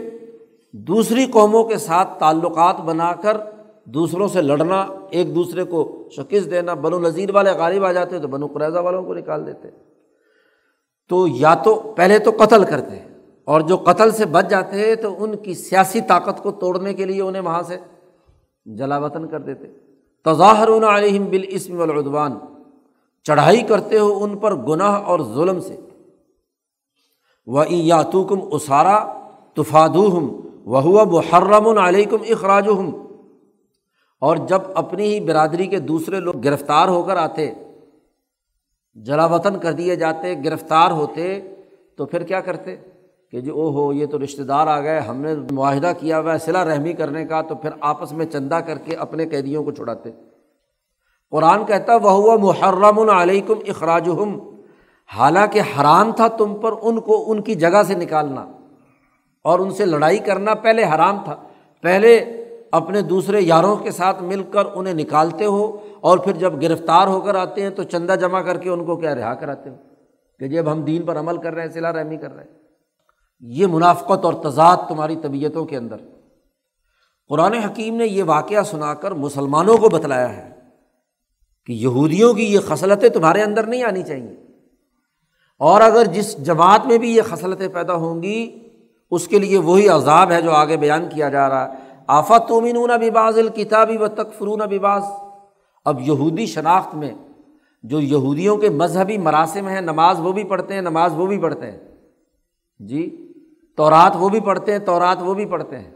دوسری قوموں کے ساتھ تعلقات بنا کر دوسروں سے لڑنا، ایک دوسرے کو شکست دینا بن و نذیر والے غالب آ جاتے تو بنو قریضہ والوں کو نکال دیتے۔ تو یا تو پہلے تو قتل کرتے اور جو قتل سے بچ جاتے تو ان کی سیاسی طاقت کو توڑنے کے لیے انہیں وہاں سے جلا وطن کر دیتے۔ تظاہر علیہم بالاسم والعدوان، چڑھائی کرتے ہو ان پر گناہ اور ظلم سے۔ و یاتوکم اسارا تفادو ہم وہ محرم علیکم اخراج ہم اور جب اپنی ہی برادری کے دوسرے لوگ گرفتار ہو کر آتے، جلا وطن کر دیے جاتے، گرفتار ہوتے، تو پھر کیا کرتے؟ کہ جی جو او ہو یہ تو رشتے دار آ گئے، ہم نے معاہدہ کیا ہوا ہے صلاح رحمی کرنے کا، تو پھر آپس میں چندہ کر کے اپنے قیدیوں کو چھڑاتے۔ قرآن کہتا وہ ہوا محرم العلیکم اخراج ہم حالانکہ حرام تھا تم پر ان کو ان کی جگہ سے نکالنا۔ اور ان سے لڑائی کرنا پہلے حرام تھا۔ پہلے اپنے دوسرے یاروں کے ساتھ مل کر انہیں نکالتے ہو اور پھر جب گرفتار ہو کر آتے ہیں تو چندہ جمع کر کے ان کو کیا رہا کراتے ہو کہ جی جب ہم دین پر عمل کر رہے ہیں صلاح رحمی کر رہے ہیں۔ یہ منافقت اور تضاد تمہاری طبیعتوں کے اندر۔ قرآن حکیم نے یہ واقعہ سنا کر مسلمانوں کو بتلایا ہے کہ یہودیوں کی یہ خصلتیں تمہارے اندر نہیں آنی چاہیے۔ اور اگر جس جماعت میں بھی یہ خصلتیں پیدا ہوں گی اس کے لیے وہی عذاب ہے جو آگے بیان کیا جا رہا ہے۔ آفت تومین بباز الکتابی و تکفرون بباز اب یہودی شناخت میں جو یہودیوں کے مذہبی مراسم ہیں، نماز وہ بھی پڑھتے ہیں، نماز وہ بھی پڑھتے ہیں۔ جی تورات وہ بھی پڑھتے ہیں، تورات وہ بھی پڑھتے ہیں۔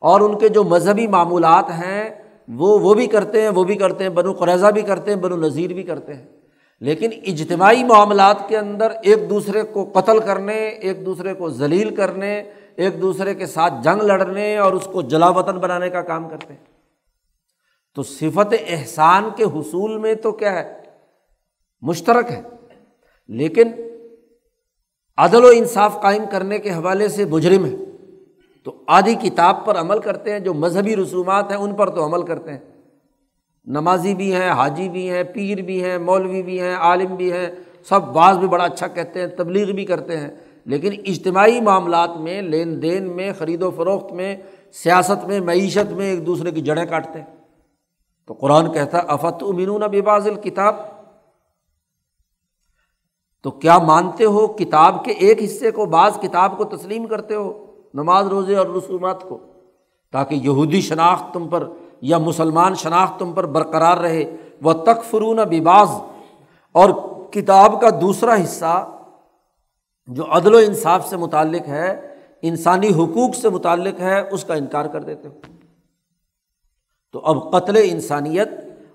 اور ان کے جو مذہبی معمولات ہیں، وہ وہ بھی کرتے ہیں، وہ بھی کرتے ہیں، بنو قریضہ بھی کرتے ہیں، بنو نذیر بھی کرتے ہیں۔ لیکن اجتماعی معاملات کے اندر ایک دوسرے کو قتل کرنے، ایک دوسرے کو ذلیل کرنے، ایک دوسرے کے ساتھ جنگ لڑنے اور اس کو جلا وطن بنانے کا کام کرتے ہیں۔ تو صفت احسان کے حصول میں تو کیا ہے؟ مشترک ہے۔ لیکن عدل و انصاف قائم کرنے کے حوالے سے مجرم ہے۔ تو آدھی کتاب پر عمل کرتے ہیں، جو مذہبی رسومات ہیں، ان پر تو عمل کرتے ہیں۔ نمازی بھی ہیں، حاجی بھی ہیں، پیر بھی ہیں، مولوی بھی ہیں، عالم بھی ہیں، سب بعض بھی بڑا اچھا کہتے ہیں، تبلیغ بھی کرتے ہیں۔ لیکن اجتماعی معاملات میں، لین دین میں، خرید و فروخت میں، سیاست میں، معیشت میں ایک دوسرے کی جڑیں کاٹتے ہیں۔ تو قرآن کہتا ہے افت امین بباز الکتاب تو کیا مانتے ہو کتاب کے ایک حصے کو، بعض کتاب کو تسلیم کرتے ہو نماز، روزے اور رسومات کو، تاکہ یہودی شناخت تم پر یا مسلمان شناخت تم پر برقرار رہے وہ تک فرون بباز اور کتاب کا دوسرا حصہ جو عدل و انصاف سے متعلق ہے، انسانی حقوق سے متعلق ہے، اس کا انکار کر دیتے ہو۔ تو اب قتل انسانیت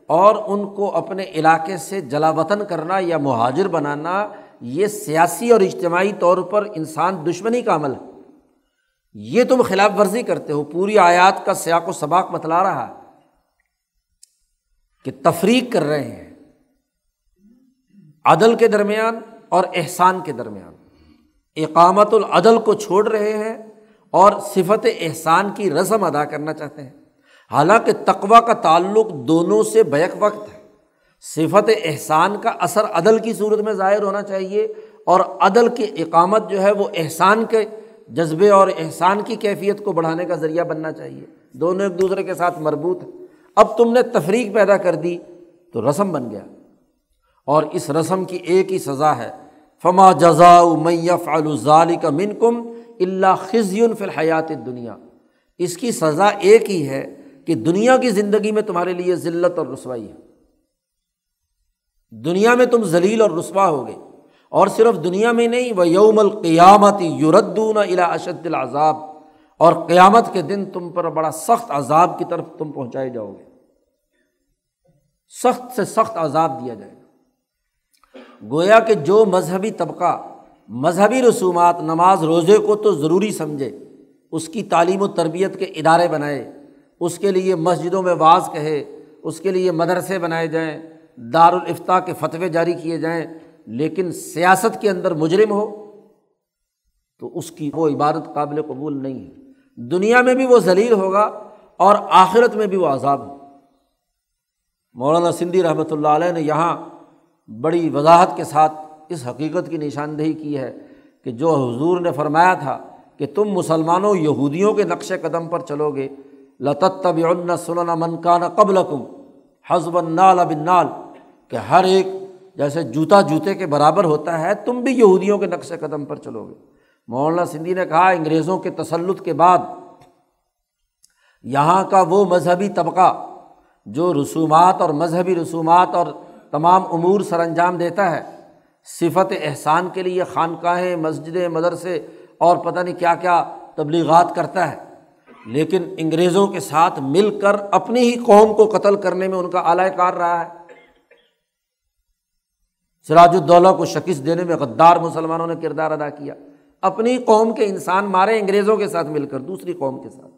اور ان کو اپنے علاقے سے جلا وطن کرنا یا مہاجر بنانا، یہ سیاسی اور اجتماعی طور پر انسان دشمنی کا عمل ہے۔ یہ تم خلاف ورزی کرتے ہو، پوری آیات کا سیاق و سباق بتلا رہا ہے کہ تفریق کر رہے ہیں عدل کے درمیان اور احسان کے درمیان۔ اقامت العدل کو چھوڑ رہے ہیں اور صفت احسان کی رسم ادا کرنا چاہتے ہیں۔ حالانکہ تقوا کا تعلق دونوں سے بیک وقت ہے۔ صفت احسان کا اثر عدل کی صورت میں ظاہر ہونا چاہیے اور عدل کی اقامت جو ہے وہ احسان کے جذبے اور احسان کی کیفیت کو بڑھانے کا ذریعہ بننا چاہیے۔ دونوں ایک دوسرے کے ساتھ مربوط ہیں۔ اب تم نے تفریق پیدا کر دی تو رسم بن گیا۔ اور اس رسم کی ایک ہی سزا ہے۔ فما جزا میف الظال کا من کم اللہ خزیون فی الحیات دنیا اس کی سزا ایک ہی ہے کہ دنیا کی زندگی میں تمہارے لیے ذلت اور رسوائی ہے۔ دنیا میں تم ذلیل اور رسوا ہو گئے اور صرف دنیا میں نہیں وہ یوم القیامت یوردون الا اشد العذاب۔ اور قیامت کے دن تم پر بڑا سخت عذاب کی طرف تم پہنچائے جاؤ گے۔ سخت سے سخت عذاب دیا جائے گا۔ گویا کہ جو مذہبی طبقہ، مذہبی رسومات نماز روزے کو تو ضروری سمجھے، اس کی تعلیم و تربیت کے ادارے بنائے، اس کے لیے مسجدوں میں بعض کہے، اس کے لیے مدرسے بنائے جائیں دارالفتا کے فتوے جاری کیے جائیں لیکن سیاست کے اندر مجرم ہو تو اس کی وہ عبادت قابل قبول نہیں ہے۔ دنیا میں بھی وہ ذلیل ہوگا اور آخرت میں بھی وہ عذاب ہو مولانا سندھی رحمۃ اللہ علیہ نے یہاں بڑی وضاحت کے ساتھ اس حقیقت کی نشاندہی کی ہے کہ جو حضور نے فرمایا تھا کہ تم مسلمانوں یہودیوں کے نقش قدم پر چلو گے لطت طب سننا منکانہ قبل کم حزب النال اب نال کہ ہر ایک جیسے جوتا جوتے کے برابر ہوتا ہے، تم بھی یہودیوں کے نقش قدم پر چلو گے۔ مولانا سندھی نے کہا، انگریزوں کے تسلط کے بعد یہاں کا وہ مذہبی طبقہ جو رسومات اور مذہبی رسومات اور تمام امور سر انجام دیتا ہے، صفت احسان کے لیے خانقاہیں، مسجدیں، مدرسے اور پتہ نہیں کیا کیا تبلیغات کرتا ہے۔ لیکن انگریزوں کے ساتھ مل کر اپنی ہی قوم کو قتل کرنے میں ان کا اعلی کار رہا ہے۔ سراج الدولہ کو شکست دینے میں غدار مسلمانوں نے کردار ادا کیا۔ اپنی قوم کے انسان مارے انگریزوں کے ساتھ مل کر، دوسری قوم کے ساتھ۔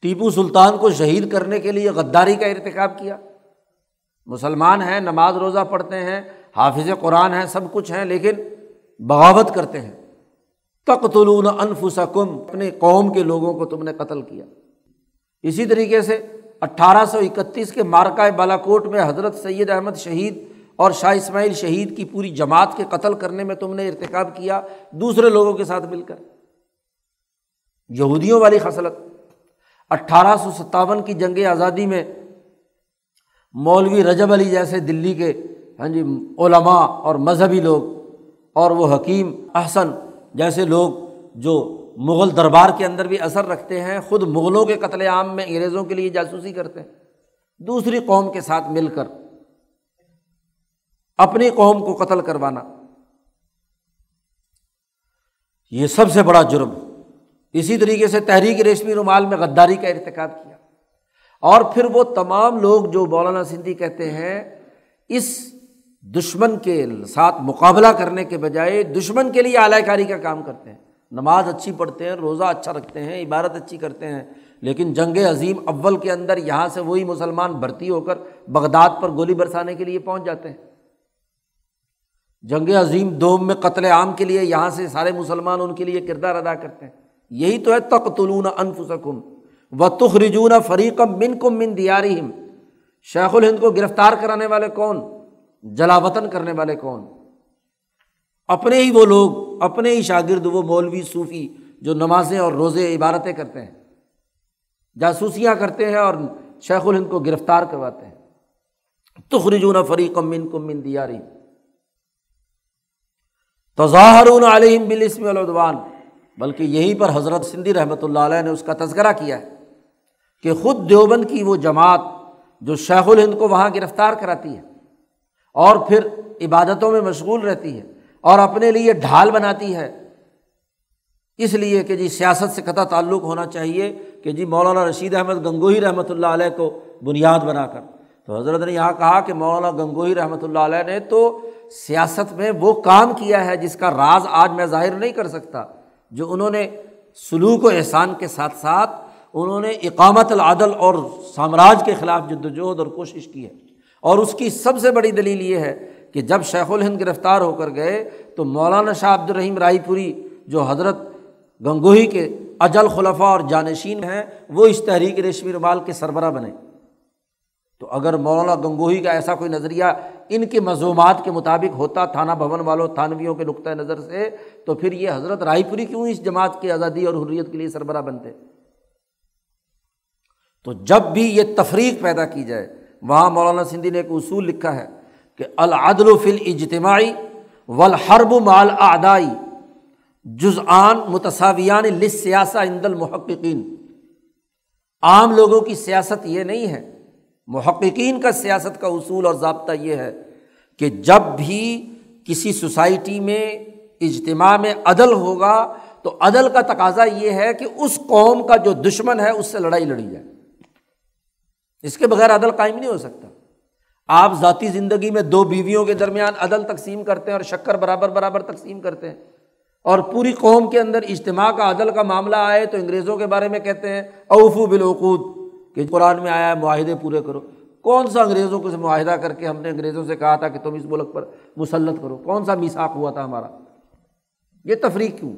ٹیپو سلطان کو شہید کرنے کے لیے غداری کا ارتقاب کیا۔ مسلمان ہیں، نماز روزہ پڑھتے ہیں، حافظ قرآن ہیں، سب کچھ ہیں، لیکن بغاوت کرتے ہیں۔ تقتلون انفسکم اپنے قوم کے لوگوں کو تم نے قتل کیا۔ اسی طریقے سے اٹھارہ سو اکتیس کے مارکا بالا کوٹ میں حضرت سید احمد شہید اور شاہ اسماعیل شہید کی پوری جماعت کے قتل کرنے میں تم نے ارتقاب کیا، دوسرے لوگوں کے ساتھ مل کر۔ یہودیوں والی خصلت۔ اٹھارہ سو ستاون کی جنگ آزادی میں مولوی رجب علی جیسے دلی کے ہاں جی علماء اور مذہبی لوگ اور وہ حکیم احسن جیسے لوگ جو مغل دربار کے اندر بھی اثر رکھتے ہیں، خود مغلوں کے قتل عام میں انگریزوں کے لیے جاسوسی کرتے ہیں۔ دوسری قوم کے ساتھ مل کر، اپنی قوم کو قتل کروانا۔ یہ سب سے بڑا جرم۔ اسی طریقے سے تحریک ریشمی رومال میں غداری کا ارتقاب کیا۔ اور پھر وہ تمام لوگ جو مولانا سندھی کہتے ہیں، اس دشمن کے ساتھ مقابلہ کرنے کے بجائے دشمن کے لیے اعلی کاری کا کام کرتے ہیں۔ نماز اچھی پڑھتے ہیں، روزہ اچھا رکھتے ہیں، عبادت اچھی کرتے ہیں، لیکن جنگ عظیم اول کے اندر یہاں سے وہی مسلمان بھرتی ہو کر بغداد پر گولی برسانے کے لیے پہنچ جاتے ہیں۔ جنگ عظیم دوم میں قتل عام کے لیے یہاں سے سارے مسلمان ان کے لیے کردار ادا کرتے ہیں۔ یہی تو ہے تختلون انف سکم و تخرجون فریقم من کم من دیارہم۔ شیخ الہند کو گرفتار کرانے والے کون؟ جلا وطن کرنے والے کون؟ اپنے ہی وہ لوگ، اپنے ہی شاگرد، وہ مولوی صوفی جو نمازیں اور روزے عبارتیں کرتے ہیں۔ جاسوسیاں کرتے ہیں اور شیخ الہند کو گرفتار کرواتے ہیں۔ تخرجون فریقم من کم من دیارہم۔ تظاہر علیہم بالاسم العدوان بلکہ یہیں پر حضرت سندھی رحمۃ اللہ علیہ نے اس کا تذکرہ کیا ہے کہ خود دیوبند کی وہ جماعت جو شیخ الہند کو وہاں گرفتار کراتی ہے اور پھر عبادتوں میں مشغول رہتی ہے۔ اور اپنے لیے ڈھال بناتی ہے۔ اس لیے کہ جی سیاست سے قطع تعلق ہونا چاہیے کہ جی مولانا رشید احمد گنگوہی رحمۃ اللہ علیہ کو بنیاد بنا کر۔ تو حضرت نے یہاں کہا کہ مولانا گنگوہی رحمۃ اللہ علیہ نے تو سیاست میں وہ کام کیا ہے جس کا راز آج میں ظاہر نہیں کر سکتا، جو انہوں نے سلوک و احسان کے ساتھ ساتھ انہوں نے اقامت العدل اور سامراج کے خلاف جد وجہد اور کوشش کی ہے۔ اور اس کی سب سے بڑی دلیل یہ ہے کہ جب شیخ الہند گرفتار ہو کر گئے تو مولانا شاہ عبد الرحیم رائے پوری جو حضرت گنگوہی کے اجل خلفہ اور جانشین ہیں، وہ اس تحریک ریشمی رومال کے سربراہ بنے۔ تو اگر مولانا گنگوہی کا ایسا کوئی نظریہ ان کے مضومات کے مطابق ہوتا، تھانہ بھون والوں، تھانویوں کے نقطۂ نظر سے، تو پھر یہ حضرت رائے پوری کیوں اس جماعت کی آزادی اور حریت کے لیے سربراہ بنتے؟ تو جب بھی یہ تفریق پیدا کی جائے، وہاں مولانا سندھی نے ایک اصول لکھا ہے۔ کہ العدل و فل اجتماعی والحرب مال آدائی جزآن متصاویان لسیاسہ عند المحققین۔ عام لوگوں کی سیاست یہ نہیں ہے، محققین کا سیاست کا اصول اور ضابطہ یہ ہے کہ جب بھی کسی سوسائٹی میں اجتماع میں عدل ہوگا تو عدل کا تقاضا یہ ہے کہ اس قوم کا جو دشمن ہے اس سے لڑائی لڑی جائے۔ اس کے بغیر عدل قائم نہیں ہو سکتا۔ آپ ذاتی زندگی میں دو بیویوں کے درمیان عدل تقسیم کرتے ہیں اور شکر برابر برابر تقسیم کرتے ہیں۔ اور پوری قوم کے اندر اجتماع کا عدل کا معاملہ آئے تو انگریزوں کے بارے میں کہتے ہیں، اوفو بالعقود، کہ قرآن میں آیا معاہدے پورے کرو۔ کون سا انگریزوں کو معاہدہ کر کے ہم نے انگریزوں سے کہا تھا کہ تم اس ملک پر مسلط کرو؟ کون سا میساک ہوا تھا ہمارا؟ یہ تفریح کیوں؟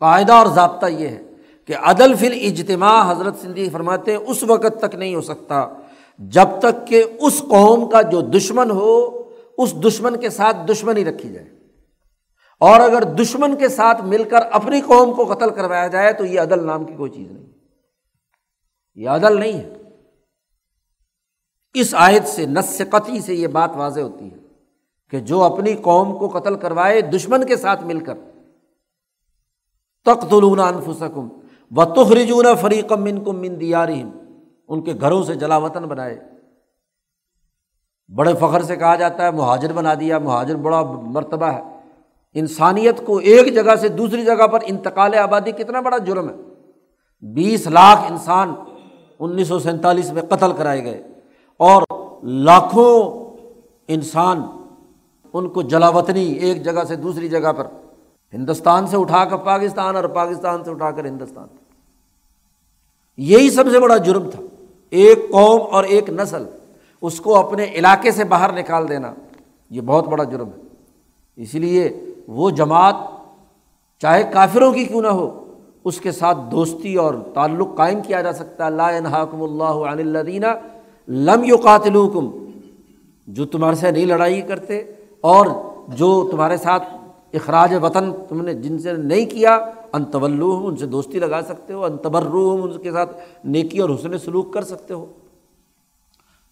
قاعدہ اور ضابطہ یہ ہے۔ کہ عدل فل اجتماع حضرت سندھی فرماتے ہیں، اس وقت تک نہیں ہو سکتا۔ جب تک کہ اس قوم کا جو دشمن ہو، اس دشمن کے ساتھ دشمنی رکھی جائے۔ اور اگر دشمن کے ساتھ مل کر اپنی قوم کو قتل کروایا جائے، تو یہ عدل نام کی کوئی چیز نہیں۔ یہ عدل نہیں ہے۔ اس آیت سے نس قطعی سے یہ بات واضح ہوتی ہے کہ جو اپنی قوم کو قتل کروائے، دشمن کے ساتھ مل کر تخت انفسکم و تخرجون فریقم من کم من دیارہم ان کے گھروں سے جلا وطن بنائے۔ بڑے فخر سے کہا جاتا ہے، مہاجر بنا دیا، مہاجر بڑا مرتبہ ہے۔ انسانیت کو ایک جگہ سے دوسری جگہ پر انتقال آبادی کتنا بڑا جرم ہے۔ بیس لاکھ انسان انیس سو سینتالیس میں قتل کرائے گئے۔ اور لاکھوں انسان ان کو جلا وطنی ایک جگہ سے دوسری جگہ پر۔ ہندوستان سے اٹھا کر پاکستان اور پاکستان سے اٹھا کر ہندوستان۔ یہی سب سے بڑا جرم تھا۔ ایک قوم اور ایک نسل، اس کو اپنے علاقے سے باہر نکال دینا، یہ بہت بڑا جرم ہے۔ اسی لیے وہ جماعت، چاہے کافروں کی کیوں نہ ہو، اس کے ساتھ دوستی اور تعلق قائم کیا جا سکتا ہے۔ اللہ حکم اللہ عن الدینہ لم یو قاتل جو تمہارے سے نہیں لڑائی کرتے اور جو تمہارے ساتھ اخراج وطن تم نے، جن سے نہیں کیا انتولو ان سے دوستی لگا سکتے ہو انتبرو ان کے ساتھ نیکی اور حسن سلوک کر سکتے ہو۔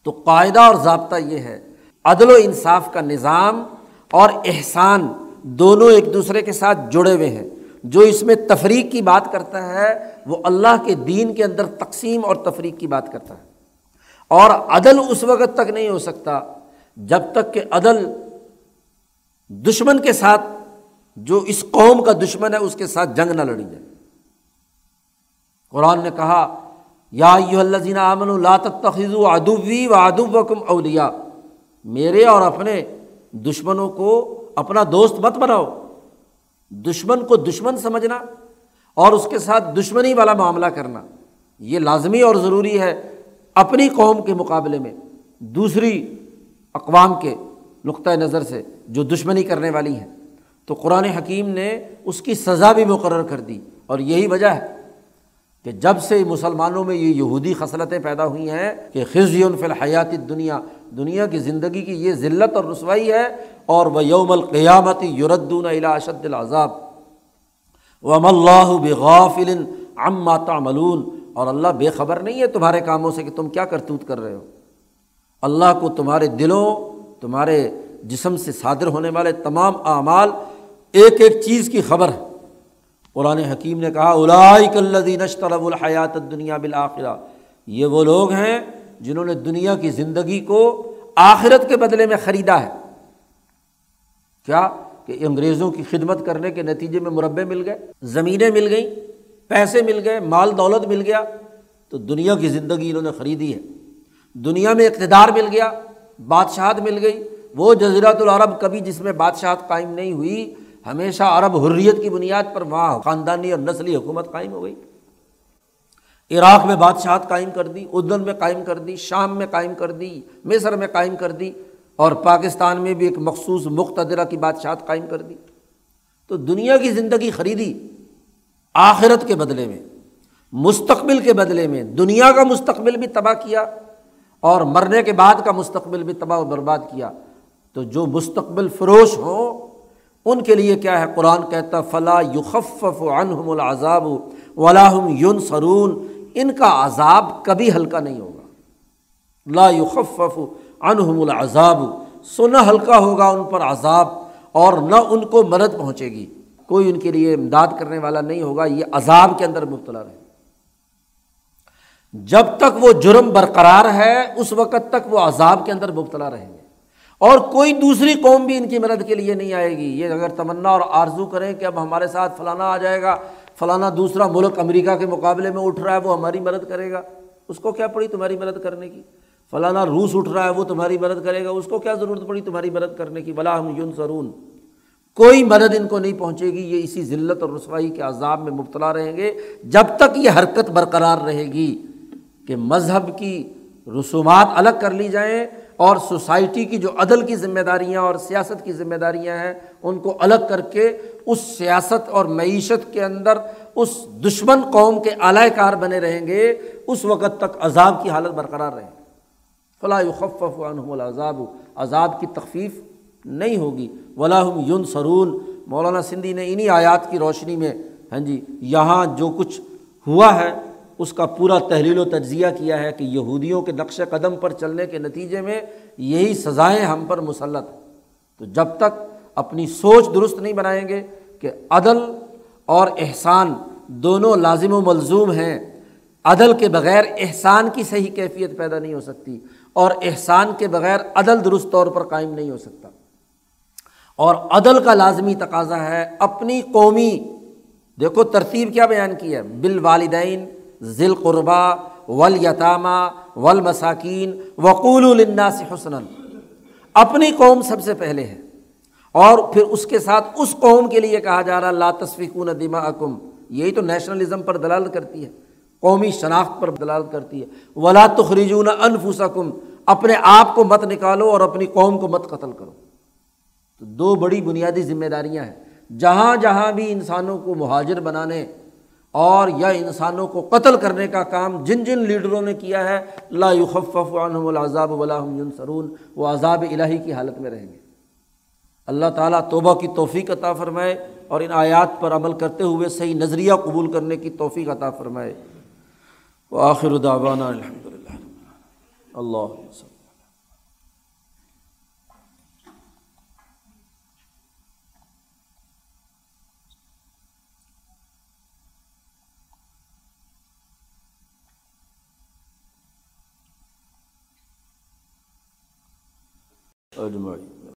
تو قاعدہ اور ضابطہ یہ ہے، عدل و انصاف کا نظام اور احسان دونوں ایک دوسرے کے ساتھ جڑے ہوئے ہیں۔ جو اس میں تفریق کی بات کرتا ہے، وہ اللہ کے دین کے اندر تقسیم اور تفریق کی بات کرتا ہے۔ اور عدل اس وقت تک نہیں ہو سکتا جب تک کہ عدل دشمن کے ساتھ جو اس قوم کا دشمن ہے، اس کے ساتھ جنگ نہ لڑی جائے۔ قرآن نے کہا، یا الزین امن اللہ تخذ ادوی و ادب وکم اولیا میرے اور اپنے دشمنوں کو اپنا دوست مت بناؤ۔ دشمن کو دشمن سمجھنا اور اس کے ساتھ دشمنی والا معاملہ کرنا، یہ لازمی اور ضروری ہے اپنی قوم کے مقابلے میں۔ دوسری اقوام کے نقطۂ نظر سے جو دشمنی کرنے والی ہیں۔ تو قرآن حکیم نے اس کی سزا بھی مقرر کر دی اور یہی وجہ ہے کہ جب سے مسلمانوں میں یہ یہودی خصلتیں پیدا ہوئی ہیں کہ خزی فی الحیات دنیا دنیا کی زندگی کی یہ ذلت اور رسوائی ہے اور وہ یوم القیامتی یوردون اشد العذاب وم اللہ بغافل عما تعملون۔ اور اللہ بے خبر نہیں ہے تمہارے کاموں سے کہ تم کیا کرتوت کر رہے ہو۔ اللہ کو تمہارے دلوں، تمہارے جسم سے صادر ہونے والے تمام اعمال ایک ایک چیز کی خبر ہے۔ قرآن حکیم نے کہا الائی نشترب الحیات دنیا بالآخرہ۔ یہ وہ لوگ ہیں جنہوں نے دنیا کی زندگی کو آخرت کے بدلے میں خریدا ہے۔ کیا؟ کہ انگریزوں کی خدمت کرنے کے نتیجے میں مربع مل گئے، زمینیں مل گئیں، پیسے مل گئے، مال دولت مل گیا۔ تو دنیا کی زندگی انہوں نے خریدی ہے۔ دنیا میں اقتدار مل گیا، بادشاہت مل گئی۔ وہ جزیرات العرب کبھی جس میں بادشاہت قائم نہیں ہوئی ہمیشہ عرب حریت کی بنیاد پر وہاں خاندانی اور نسلی حکومت قائم ہو گئی۔ عراق میں بادشاہت قائم کر دی، اردن میں قائم کر دی، شام میں قائم کر دی، مصر میں قائم کر دی اور پاکستان میں بھی ایک مخصوص مقتدرہ کی بادشاہت قائم کر دی۔ تو دنیا کی زندگی خریدی آخرت کے بدلے میں، مستقبل کے بدلے میں، دنیا کا مستقبل بھی تباہ کیا اور مرنے کے بعد کا مستقبل بھی تباہ و برباد کیا۔ تو جو مستقبل فروش ہوں ان کے لیے کیا ہے؟ قرآن کہتا فلاں یوخف عنہم العذاب ولاحم یون سرون ان کا عذاب کبھی ہلکا نہیں ہوگا۔ لا یخفف عنہم العذاب۔ سنا ہلکا ہوگا ان پر عذاب اور نہ ان کو مدد پہنچے گی۔ کوئی ان کے لیے امداد کرنے والا نہیں ہوگا۔ یہ عذاب کے اندر مبتلا رہے۔ جب تک وہ جرم برقرار ہے، اس وقت تک وہ عذاب کے اندر مبتلا رہیں اور کوئی دوسری قوم بھی ان کی مدد کے لیے نہیں آئے گی۔ یہ اگر تمنا اور آرزو کریں کہ اب ہمارے ساتھ فلانا آ جائے گا، فلانا دوسرا ملک امریکہ کے مقابلے میں اٹھ رہا ہے، وہ ہماری مدد کرے گا۔ اس کو کیا پڑی تمہاری مدد کرنے کی؟ فلانا روس اٹھ رہا ہے، وہ تمہاری مدد کرے گا۔ اس کو کیا ضرورت پڑی تمہاری مدد کرنے کی؟ بلا ہم یون سرون کوئی مدد ان کو نہیں پہنچے گی، یہ اسی ذلت اور رسوائی کے عذاب میں مبتلا رہیں گے۔ جب تک یہ حرکت برقرار رہے گی کہ مذہب کی رسومات الگ کر لی جائیں اور سوسائٹی کی جو عدل کی ذمہ داریاں اور سیاست کی ذمہ داریاں ہیں، ان کو الگ کر کے اس سیاست اور معیشت کے اندر اس دشمن قوم کے اعلی کار بنے رہیں گے، اس وقت تک عذاب کی حالت برقرار رہیں گے فلاح خف عنہم العذاب، عذاب کی تخفیف نہیں ہوگی۔ ولاحم یون سرون مولانا سندھی نے انہیں آیات کی روشنی میں ہاں جی یہاں جو کچھ ہوا ہے اس کا پورا تحلیل و تجزیہ کیا ہے کہ یہودیوں کے نقش قدم پر چلنے کے نتیجے میں یہی سزائیں ہم پر مسلط ہیں۔ تو جب تک اپنی سوچ درست نہیں بنائیں گے کہ عدل اور احسان دونوں لازم و ملزوم ہیں، عدل کے بغیر احسان کی صحیح کیفیت پیدا نہیں ہو سکتی اور احسان کے بغیر عدل درست طور پر قائم نہیں ہو سکتا۔ اور عدل کا لازمی تقاضا ہے اپنی قومی، دیکھو ترتیب کیا بیان کی ہے بال والدین ذیل قربا ول یتامہ ول مساکین وقول النا سے حسن اپنی قوم سب سے پہلے ہے۔ اور پھر اس کے ساتھ اس قوم کے لیے کہا جا رہا لا تصفیقون دما اکم یہی تو نیشنلزم پر دلال کرتی ہے۔ قومی شناخت پر دلال کرتی ہے۔ ولا تخریجون انفسکم۔ اپنے آپ کو مت نکالو اور اپنی قوم کو مت قتل کرو۔ تو دو بڑی بنیادی ذمہ داریاں ہیں۔ جہاں جہاں بھی انسانوں کو مہاجر بنانے اور یا انسانوں کو قتل کرنے کا کام جن جن لیڈروں نے کیا ہے، لا يخفف عنہم العذاب ولا هم ينصرون وہ عذاب الہی کی حالت میں رہیں گے۔ اللہ تعالیٰ توبہ کی توفیق عطا فرمائے اور ان آیات پر عمل کرتے ہوئے صحیح نظریہ قبول کرنے کی توفیق عطا فرمائے۔ وآخر دعوانا الحمد للہ اللہ اجمعین